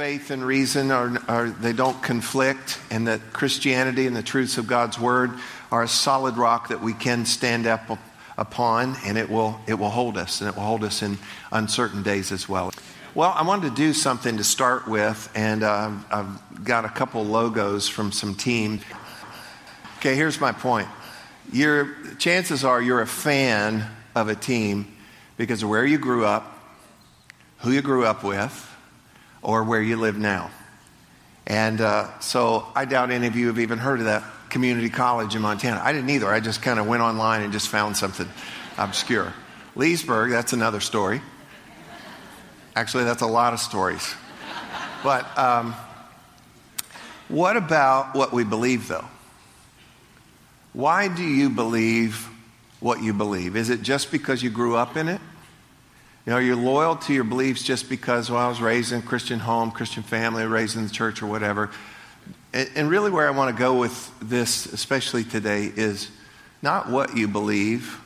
faith and reason are, are, they don't conflict and that christianity and the truths of god's word are a solid rock that we can stand up upon and it will it will hold us and it will hold us in uncertain days as well. Well i wanted to do something to start with and uh, i've got a couple logos from some teams okay here's my point. Your chances are you're a fan of a team because of where you grew up who you grew up with or where you live now. And uh, so I doubt any of you have even heard of that community college in Montana. I didn't either. I just kind of went online and just found something obscure. Leesburg, that's another story. Actually, that's a lot of stories. But um, what about what we believe, though? Why do you believe what you believe? Is it just because you grew up in it? You know, you're loyal to your beliefs just because, well, I was raised in a Christian home, Christian family, raised in the church or whatever. And, and really, where I want to go with this, especially today, is not what you believe,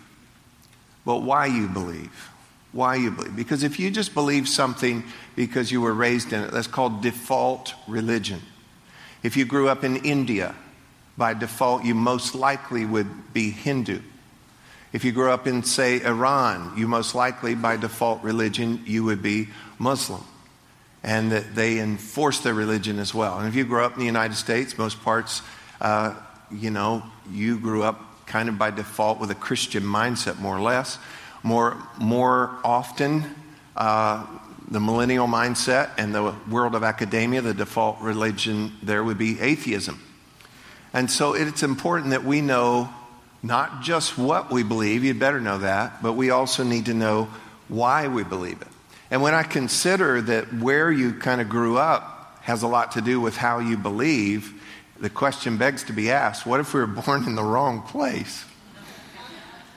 but why you believe. Why you believe. Because if you just believe something because you were raised in it, that's called default religion. If you grew up in India, by default, you most likely would be Hindu. If you grew up in, say, Iran, you most likely, by default religion, you would be Muslim. And that they enforce their religion as well. And if you grew up in the United States, most parts, uh, you know, you grew up kind of by default with a Christian mindset, more or less. More, more often, uh, the millennial mindset and the world of academia, the default religion there would be atheism. And so it's important that we know not just what we believe, you'd better know that, but we also need to know why we believe it. And when I consider that where you kind of grew up has a lot to do with how you believe, the question begs to be asked what if we were born in the wrong place?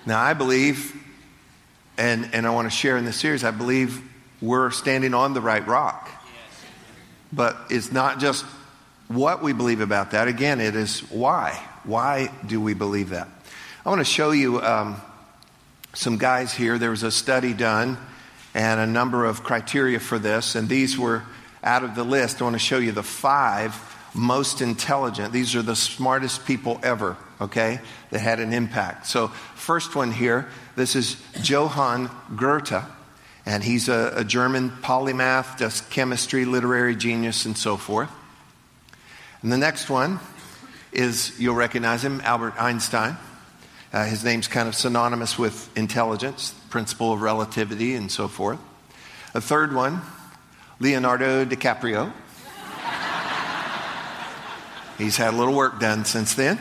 Now, I believe, and, and I want to share in this series, I believe we're standing on the right rock. But it's not just what we believe about that. Again, it is why. Why do we believe that? I want to show you um, some guys here. There was a study done and a number of criteria for this, and these were out of the list. I want to show you the five most intelligent. These are the smartest people ever, okay, that had an impact. So, first one here, this is Johann Goethe, and he's a, a German polymath, does chemistry, literary genius, and so forth. And the next one is, you'll recognize him, Albert Einstein. Uh, his name's kind of synonymous with intelligence, principle of relativity, and so forth. A third one, Leonardo DiCaprio. He's had a little work done since then.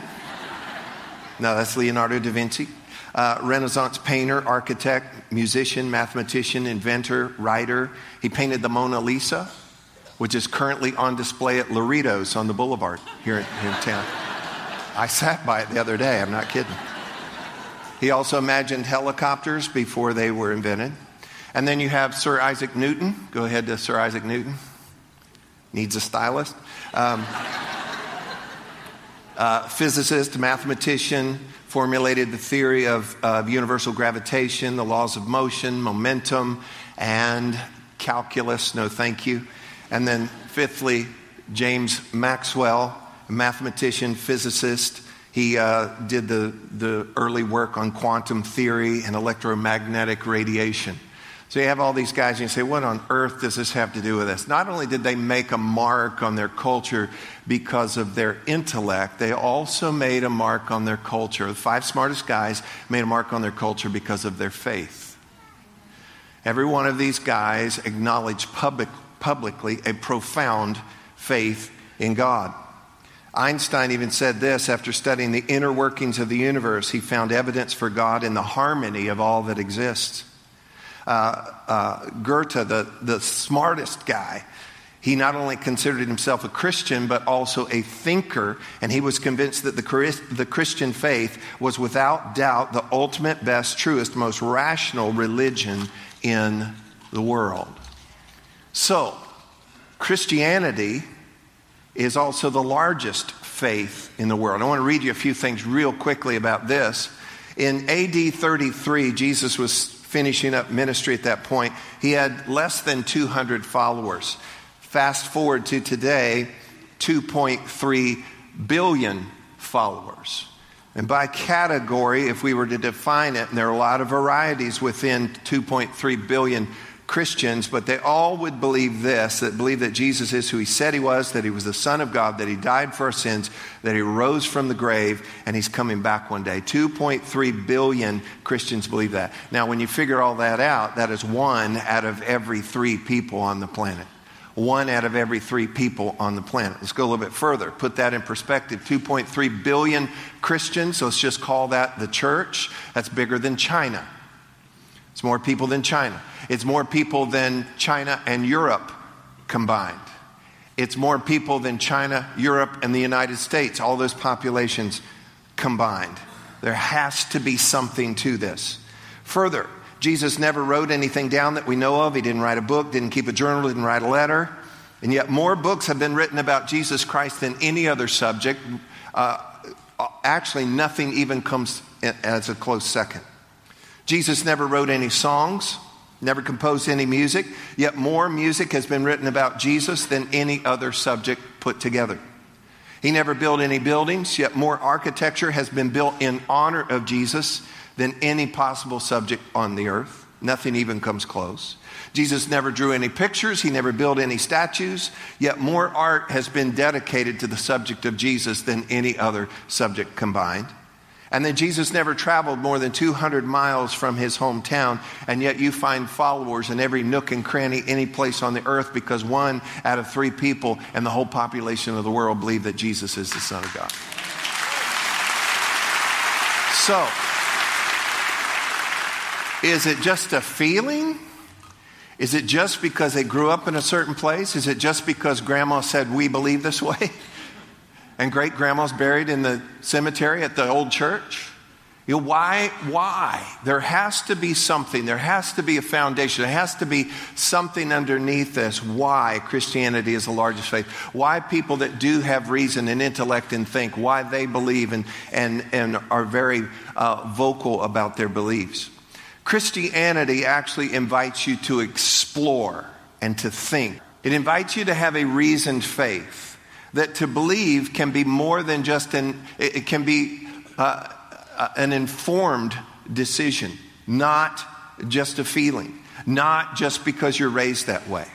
No, that's Leonardo da Vinci. Uh, Renaissance painter, architect, musician, mathematician, inventor, writer. He painted the Mona Lisa, which is currently on display at Loritos on the boulevard here in, here in town. I sat by it the other day, I'm not kidding. He also imagined helicopters before they were invented. And then you have Sir Isaac Newton. Go ahead to Sir Isaac Newton. Needs a stylist. Um, uh, physicist, mathematician, formulated the theory of, of universal gravitation, the laws of motion, momentum, and calculus. No, thank you. And then, fifthly, James Maxwell, mathematician, physicist, he uh, did the, the early work on quantum theory and electromagnetic radiation. So you have all these guys, and you say, What on earth does this have to do with this? Not only did they make a mark on their culture because of their intellect, they also made a mark on their culture. The five smartest guys made a mark on their culture because of their faith. Every one of these guys acknowledged public, publicly a profound faith in God. Einstein even said this after studying the inner workings of the universe, he found evidence for God in the harmony of all that exists. Uh, uh, Goethe, the, the smartest guy, he not only considered himself a Christian, but also a thinker, and he was convinced that the, the Christian faith was without doubt the ultimate, best, truest, most rational religion in the world. So, Christianity is also the largest faith in the world. I want to read you a few things real quickly about this. In AD 33, Jesus was finishing up ministry at that point. He had less than 200 followers. Fast forward to today, 2.3 billion followers. And by category, if we were to define it, and there are a lot of varieties within 2.3 billion Christians, but they all would believe this that believe that Jesus is who he said he was, that he was the Son of God, that he died for our sins, that he rose from the grave, and he's coming back one day. 2.3 billion Christians believe that. Now, when you figure all that out, that is one out of every three people on the planet. One out of every three people on the planet. Let's go a little bit further. Put that in perspective 2.3 billion Christians, so let's just call that the church. That's bigger than China. It's more people than China. It's more people than China and Europe combined. It's more people than China, Europe, and the United States, all those populations combined. There has to be something to this. Further, Jesus never wrote anything down that we know of. He didn't write a book, didn't keep a journal, didn't write a letter. And yet, more books have been written about Jesus Christ than any other subject. Uh, actually, nothing even comes as a close second. Jesus never wrote any songs, never composed any music, yet more music has been written about Jesus than any other subject put together. He never built any buildings, yet more architecture has been built in honor of Jesus than any possible subject on the earth. Nothing even comes close. Jesus never drew any pictures, he never built any statues, yet more art has been dedicated to the subject of Jesus than any other subject combined. And then Jesus never traveled more than 200 miles from his hometown, and yet you find followers in every nook and cranny, any place on the earth, because one out of three people and the whole population of the world believe that Jesus is the Son of God. So, is it just a feeling? Is it just because they grew up in a certain place? Is it just because grandma said, We believe this way? and great grandma's buried in the cemetery at the old church? You know, why? Why? There has to be something. There has to be a foundation. There has to be something underneath this. Why Christianity is the largest faith? Why people that do have reason and intellect and think? Why they believe and and and are very uh, vocal about their beliefs? Christianity actually invites you to explore and to think. It invites you to have a reasoned faith that to believe can be more than just an, it can be uh, uh, an informed decision, not just a feeling, not just because you're raised that way.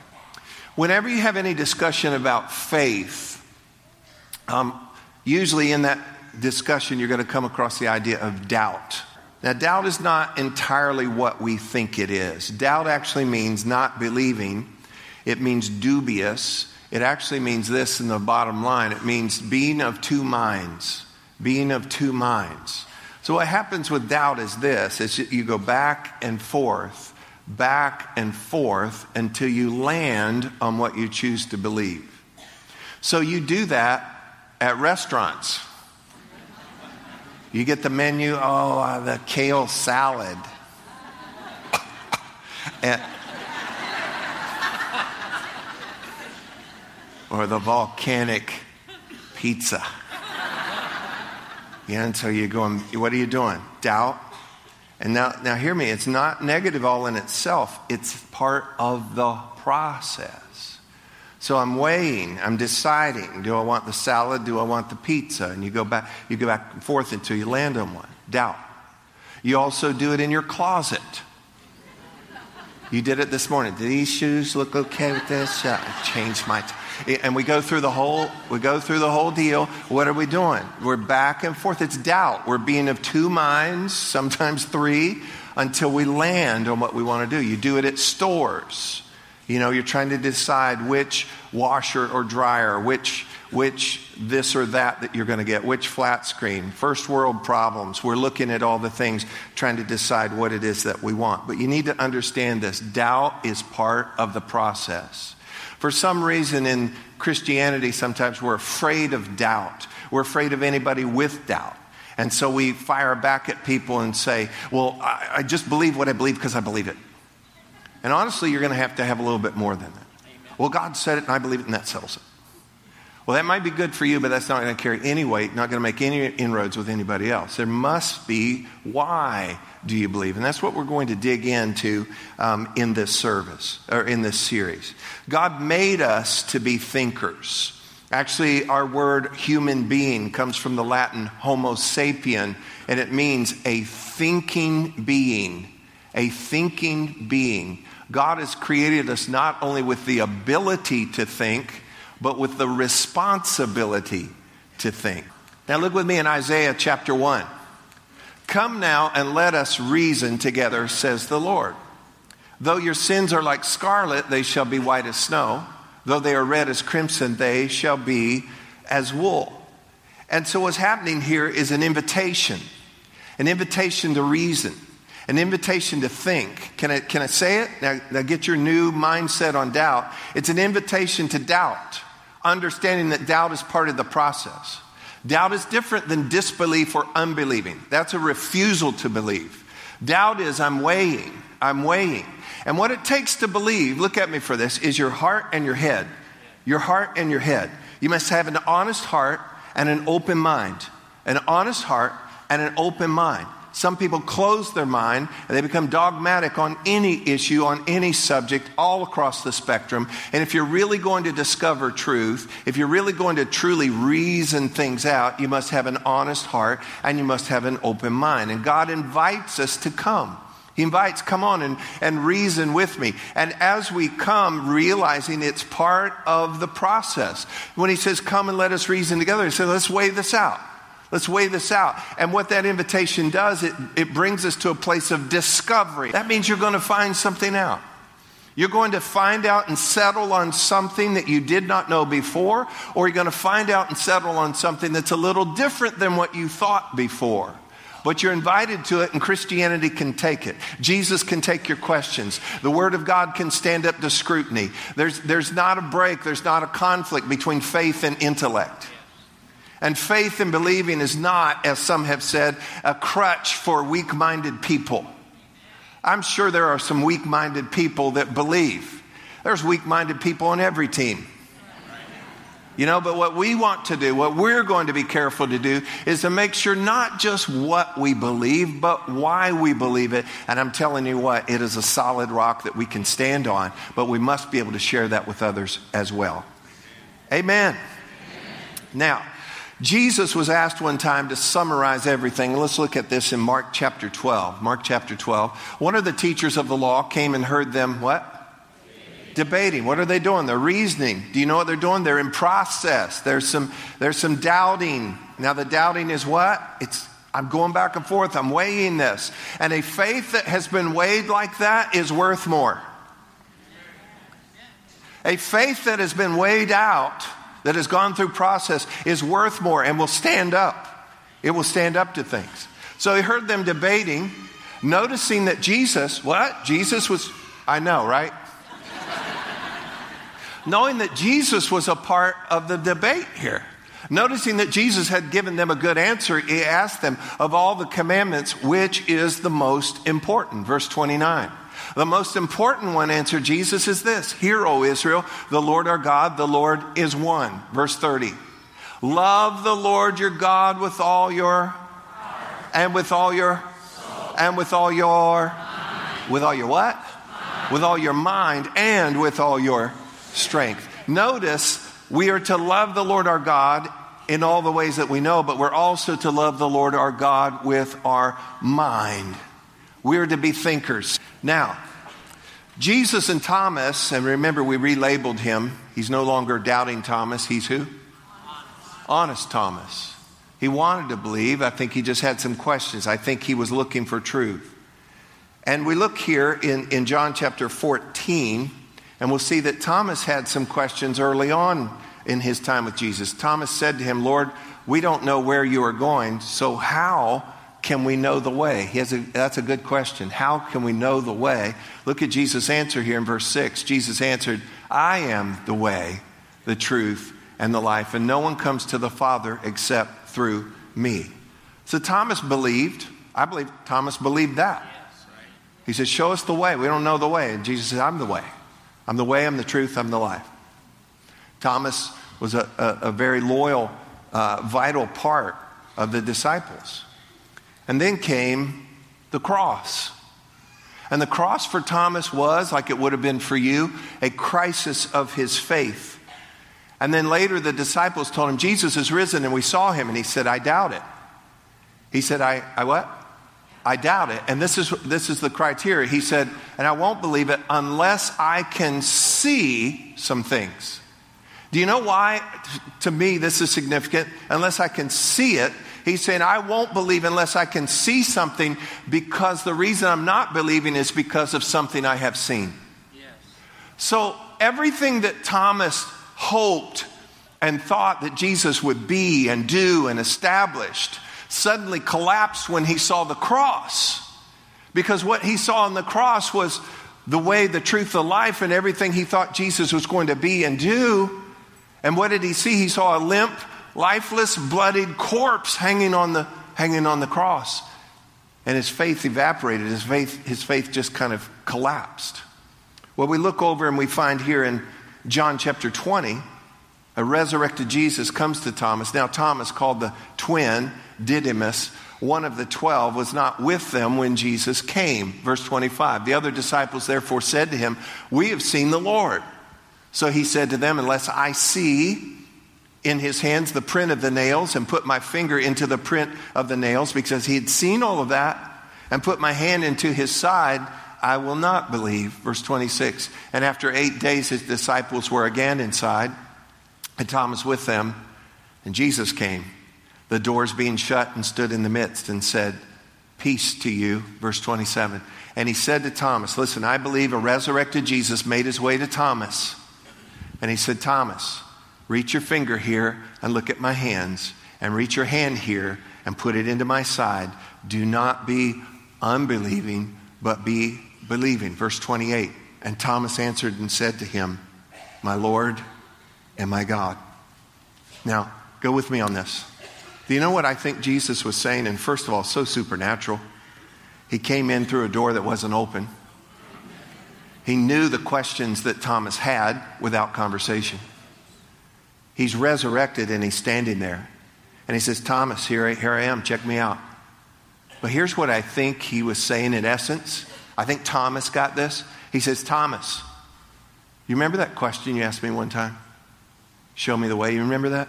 Whenever you have any discussion about faith, um, usually in that discussion you're going to come across the idea of doubt. Now, doubt is not entirely what we think it is. Doubt actually means not believing, it means dubious, it actually means this in the bottom line it means being of two minds. Being of two minds. So, what happens with doubt is this is you go back and forth, back and forth until you land on what you choose to believe. So, you do that at restaurants. You get the menu, oh, uh, the kale salad. and, or the volcanic pizza. Yeah, so you're going, what are you doing? Doubt. And now, now hear me, it's not negative all in itself, it's part of the process. So I'm weighing, I'm deciding, do I want the salad, do I want the pizza? And you go back, you go back and forth until you land on one. Doubt. You also do it in your closet. You did it this morning. Do these shoes look okay with this? Yeah, I changed my. T- and we go through the whole. We go through the whole deal. What are we doing? We're back and forth. It's doubt. We're being of two minds, sometimes three, until we land on what we want to do. You do it at stores. You know, you're trying to decide which washer or dryer, which which this or that that you're going to get, which flat screen, first world problems. We're looking at all the things, trying to decide what it is that we want. But you need to understand this doubt is part of the process. For some reason in Christianity, sometimes we're afraid of doubt. We're afraid of anybody with doubt. And so we fire back at people and say, Well, I, I just believe what I believe because I believe it. And honestly, you're going to have to have a little bit more than that. Well, God said it and I believe it and that settles it. Well, that might be good for you, but that's not going to carry any weight, not going to make any inroads with anybody else. There must be why do you believe? And that's what we're going to dig into um, in this service, or in this series. God made us to be thinkers. Actually, our word human being comes from the Latin homo sapien, and it means a thinking being. A thinking being. God has created us not only with the ability to think, but with the responsibility to think. Now, look with me in Isaiah chapter 1. Come now and let us reason together, says the Lord. Though your sins are like scarlet, they shall be white as snow. Though they are red as crimson, they shall be as wool. And so, what's happening here is an invitation an invitation to reason, an invitation to think. Can I, can I say it? Now, now, get your new mindset on doubt. It's an invitation to doubt understanding that doubt is part of the process. Doubt is different than disbelief or unbelieving. That's a refusal to believe. Doubt is I'm weighing, I'm weighing. And what it takes to believe, look at me for this, is your heart and your head. Your heart and your head. You must have an honest heart and an open mind. An honest heart and an open mind. Some people close their mind and they become dogmatic on any issue, on any subject, all across the spectrum. And if you're really going to discover truth, if you're really going to truly reason things out, you must have an honest heart and you must have an open mind. And God invites us to come. He invites, come on and, and reason with me. And as we come, realizing it's part of the process. When he says, come and let us reason together, he says, let's weigh this out. Let's weigh this out. And what that invitation does, it, it brings us to a place of discovery. That means you're going to find something out. You're going to find out and settle on something that you did not know before, or you're going to find out and settle on something that's a little different than what you thought before. But you're invited to it, and Christianity can take it. Jesus can take your questions. The Word of God can stand up to scrutiny. There's, there's not a break, there's not a conflict between faith and intellect. And faith and believing is not, as some have said, a crutch for weak minded people. I'm sure there are some weak minded people that believe. There's weak minded people on every team. You know, but what we want to do, what we're going to be careful to do, is to make sure not just what we believe, but why we believe it. And I'm telling you what, it is a solid rock that we can stand on, but we must be able to share that with others as well. Amen. Amen. Now, Jesus was asked one time to summarize everything. Let's look at this in Mark chapter 12. Mark chapter 12. One of the teachers of the law came and heard them what? Debating. Debating. What are they doing? They're reasoning. Do you know what they're doing? They're in process. There's some, there's some doubting. Now, the doubting is what? It's I'm going back and forth. I'm weighing this. And a faith that has been weighed like that is worth more. A faith that has been weighed out that has gone through process is worth more and will stand up. It will stand up to things. So he heard them debating, noticing that Jesus, what? Jesus was, I know, right? Knowing that Jesus was a part of the debate here. Noticing that Jesus had given them a good answer, he asked them, of all the commandments, which is the most important? Verse 29. The most important one, answered Jesus, is this Hear, O Israel, the Lord our God, the Lord is one. Verse 30. Love the Lord your God with all your heart, and with all your soul, and with all your mind. with all your what? Mind. With all your mind and with all your strength. Notice we are to love the Lord our God in all the ways that we know, but we're also to love the Lord our God with our mind. We're to be thinkers. Now, Jesus and Thomas, and remember we relabeled him, he's no longer doubting Thomas, he's who? Honest, Honest Thomas. He wanted to believe. I think he just had some questions. I think he was looking for truth. And we look here in, in John chapter 14, and we'll see that Thomas had some questions early on in his time with Jesus. Thomas said to him, Lord, we don't know where you are going, so how can we know the way? A, that's a good question. How can we know the way? Look at Jesus' answer here in verse 6. Jesus answered, I am the way, the truth, and the life, and no one comes to the Father except through me. So Thomas believed. I believe Thomas believed that. He said, Show us the way. We don't know the way. And Jesus said, I'm the way. I'm the way, I'm the truth, I'm the life. Thomas was a, a, a very loyal, uh, vital part of the disciples. And then came the cross. And the cross for Thomas was, like it would have been for you, a crisis of his faith. And then later the disciples told him, Jesus is risen, and we saw him. And he said, I doubt it. He said, I, I what? I doubt it. And this is, this is the criteria. He said, and I won't believe it unless I can see some things. Do you know why, to me, this is significant? Unless I can see it, He's saying, I won't believe unless I can see something because the reason I'm not believing is because of something I have seen. Yes. So everything that Thomas hoped and thought that Jesus would be and do and established suddenly collapsed when he saw the cross. Because what he saw on the cross was the way, the truth, the life, and everything he thought Jesus was going to be and do. And what did he see? He saw a limp, lifeless, bloodied corpse hanging on the, hanging on the cross. And his faith evaporated. His faith, his faith just kind of collapsed. Well, we look over and we find here in John chapter 20, a resurrected Jesus comes to Thomas. Now, Thomas, called the twin, Didymus, one of the twelve, was not with them when Jesus came. Verse 25. The other disciples therefore said to him, We have seen the Lord. So he said to them, Unless I see in his hands the print of the nails and put my finger into the print of the nails because he had seen all of that and put my hand into his side, I will not believe. Verse 26. And after eight days, his disciples were again inside, and Thomas with them, and Jesus came, the doors being shut, and stood in the midst and said, Peace to you. Verse 27. And he said to Thomas, Listen, I believe a resurrected Jesus made his way to Thomas. And he said, Thomas, reach your finger here and look at my hands, and reach your hand here and put it into my side. Do not be unbelieving, but be believing. Verse 28. And Thomas answered and said to him, My Lord and my God. Now, go with me on this. Do you know what I think Jesus was saying? And first of all, so supernatural. He came in through a door that wasn't open. He knew the questions that Thomas had without conversation. He's resurrected and he's standing there. And he says, Thomas, here, here I am, check me out. But here's what I think he was saying in essence. I think Thomas got this. He says, Thomas, you remember that question you asked me one time? Show me the way. You remember that?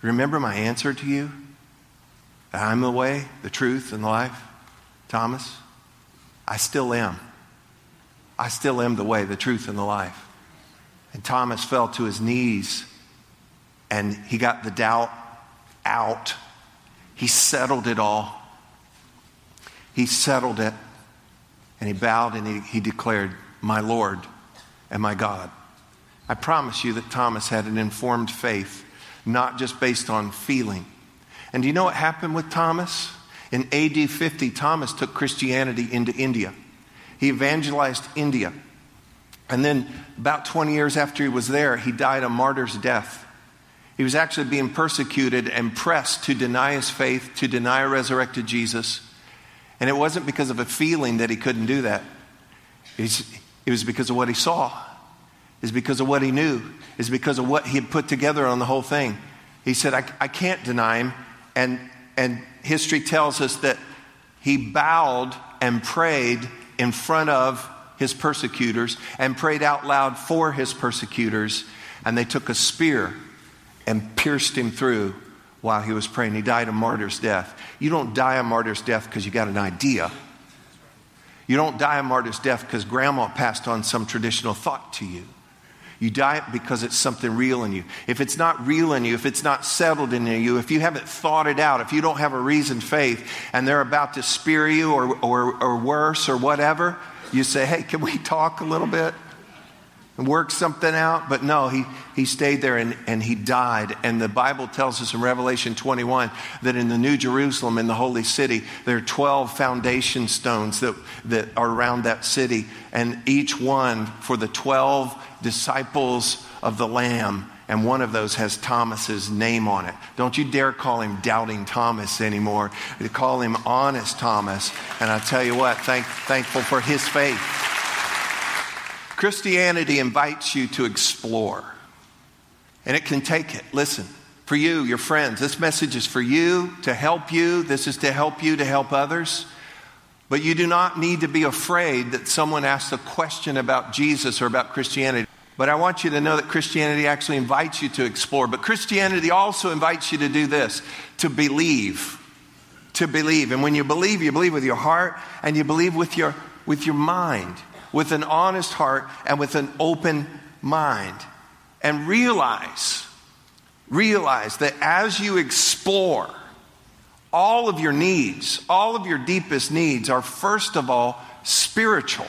Remember my answer to you? I'm the way, the truth, and the life? Thomas, I still am. I still am the way, the truth, and the life. And Thomas fell to his knees and he got the doubt out. He settled it all. He settled it. And he bowed and he, he declared, My Lord and my God. I promise you that Thomas had an informed faith, not just based on feeling. And do you know what happened with Thomas? In AD 50, Thomas took Christianity into India. He evangelized India. And then, about 20 years after he was there, he died a martyr's death. He was actually being persecuted and pressed to deny his faith, to deny a resurrected Jesus. And it wasn't because of a feeling that he couldn't do that. It was because of what he saw. It's because of what he knew. It's because of what he had put together on the whole thing. He said, I, I can't deny him. And, and history tells us that he bowed and prayed in front of his persecutors and prayed out loud for his persecutors. And they took a spear and pierced him through while he was praying. He died a martyr's death. You don't die a martyr's death because you got an idea. You don't die a martyr's death because grandma passed on some traditional thought to you. You die because it's something real in you. If it's not real in you, if it's not settled in you, if you haven't thought it out, if you don't have a reasoned faith and they're about to spear you or, or, or worse or whatever, you say, hey, can we talk a little bit? Work something out. But no, he, he stayed there and, and he died. And the Bible tells us in Revelation 21 that in the New Jerusalem, in the holy city, there are 12 foundation stones that, that are around that city. And each one for the 12 disciples of the Lamb. And one of those has Thomas's name on it. Don't you dare call him Doubting Thomas anymore. Call him Honest Thomas. And I tell you what, thank, thankful for his faith. Christianity invites you to explore. And it can take it. Listen, for you, your friends, this message is for you to help you. This is to help you to help others. But you do not need to be afraid that someone asks a question about Jesus or about Christianity. But I want you to know that Christianity actually invites you to explore. But Christianity also invites you to do this to believe. To believe. And when you believe, you believe with your heart and you believe with your, with your mind, with an honest heart and with an open mind. And realize, realize that as you explore, all of your needs, all of your deepest needs are first of all spiritual.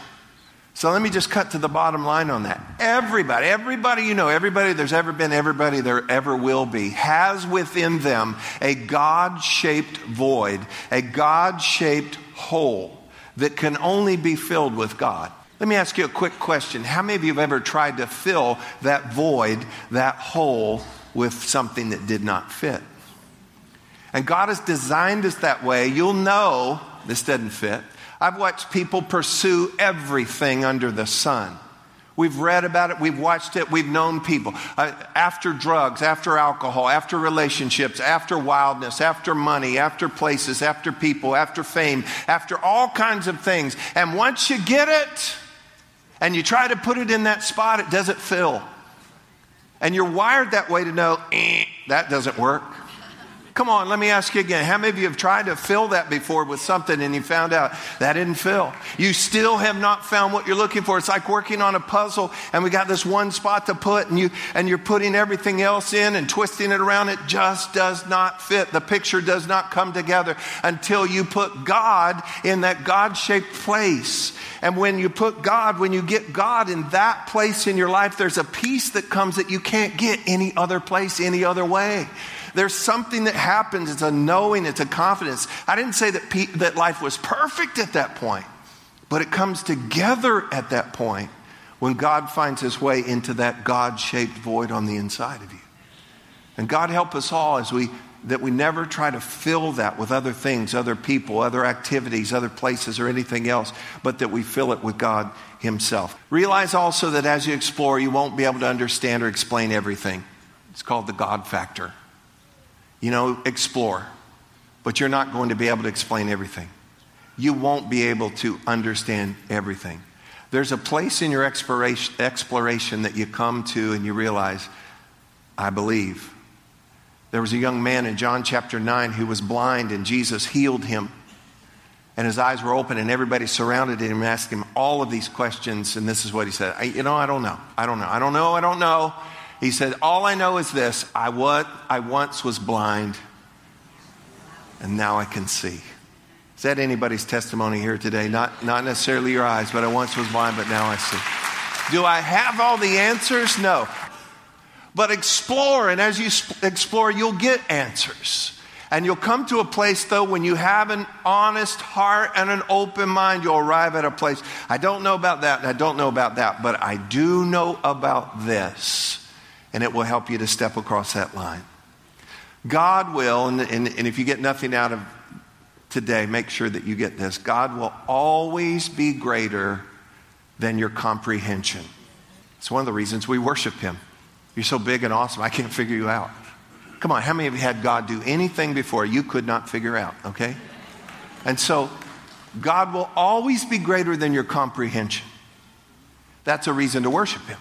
So let me just cut to the bottom line on that. Everybody, everybody you know, everybody there's ever been, everybody there ever will be, has within them a God shaped void, a God shaped hole that can only be filled with God. Let me ask you a quick question. How many of you have ever tried to fill that void, that hole, with something that did not fit? And God has designed us that way. You'll know this doesn't fit. I've watched people pursue everything under the sun. We've read about it, we've watched it, we've known people. Uh, after drugs, after alcohol, after relationships, after wildness, after money, after places, after people, after fame, after all kinds of things. And once you get it and you try to put it in that spot, it doesn't fill. And you're wired that way to know, eh, that doesn't work. Come on, let me ask you again. How many of you have tried to fill that before with something and you found out that didn't fill? You still have not found what you're looking for. It's like working on a puzzle and we got this one spot to put and you and you're putting everything else in and twisting it around. It just does not fit. The picture does not come together until you put God in that God-shaped place. And when you put God, when you get God in that place in your life, there's a peace that comes that you can't get any other place, any other way. There's something that happens. It's a knowing, it's a confidence. I didn't say that, pe- that life was perfect at that point, but it comes together at that point when God finds his way into that God shaped void on the inside of you. And God help us all as we that we never try to fill that with other things, other people, other activities, other places, or anything else, but that we fill it with God Himself. Realize also that as you explore, you won't be able to understand or explain everything. It's called the God factor you know, explore. But you're not going to be able to explain everything. You won't be able to understand everything. There's a place in your exploration, exploration that you come to and you realize, I believe. There was a young man in John chapter 9 who was blind, and Jesus healed him. And his eyes were open, and everybody surrounded him and asked him all of these questions. And this is what he said You know, I don't know. I don't know. I don't know. I don't know. He said, All I know is this I, what, I once was blind, and now I can see. Is that anybody's testimony here today? Not, not necessarily your eyes, but I once was blind, but now I see. Do I have all the answers? No. But explore, and as you explore, you'll get answers. And you'll come to a place, though, when you have an honest heart and an open mind, you'll arrive at a place. I don't know about that, and I don't know about that, but I do know about this and it will help you to step across that line. God will, and, and, and, if you get nothing out of today, make sure that you get this. God will always be greater than your comprehension. It's one of the reasons we worship Him. You're so big and awesome, I can't figure you out. Come on, how many of you had God do anything before you could not figure out, okay? And so, God will always be greater than your comprehension. That's a reason to worship Him.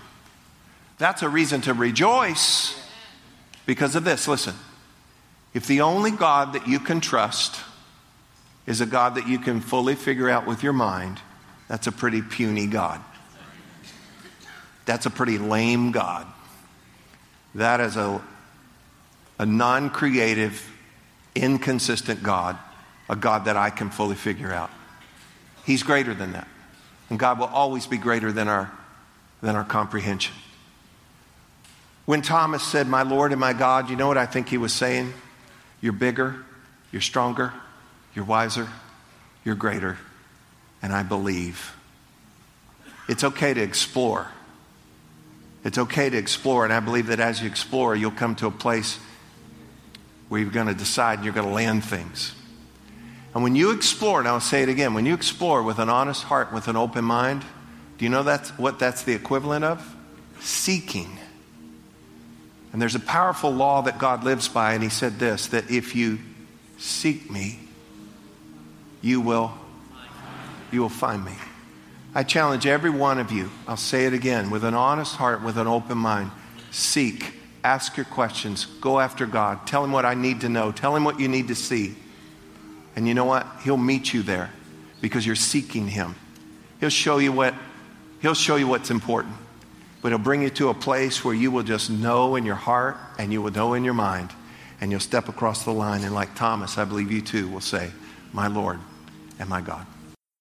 That's a reason to rejoice because of this. Listen, if the only God that you can trust is a God that you can fully figure out with your mind, that's a pretty puny God. That's a pretty lame God. That is a, a non creative, inconsistent God, a God that I can fully figure out. He's greater than that. And God will always be greater than our, than our comprehension. When Thomas said, My Lord and my God, you know what I think he was saying? You're bigger, you're stronger, you're wiser, you're greater, and I believe. It's okay to explore. It's okay to explore, and I believe that as you explore, you'll come to a place where you're going to decide and you're going to land things. And when you explore, and I'll say it again, when you explore with an honest heart, with an open mind, do you know that's what that's the equivalent of? Seeking And there's a powerful law that God lives by, and He said this that if you seek me, you will, you will find me. I challenge every one of you, I'll say it again, with an honest heart, with an open mind. Seek, ask your questions, go after God, tell Him what I need to know, tell Him what you need to see. And you know what? He'll meet you there because you're seeking Him. He'll show you what, He'll show you what's important. But He'll bring you to a place where you will just know in your heart and you will know in your mind. And you'll step across the line. And like Thomas, I believe you too will say, My Lord and my God.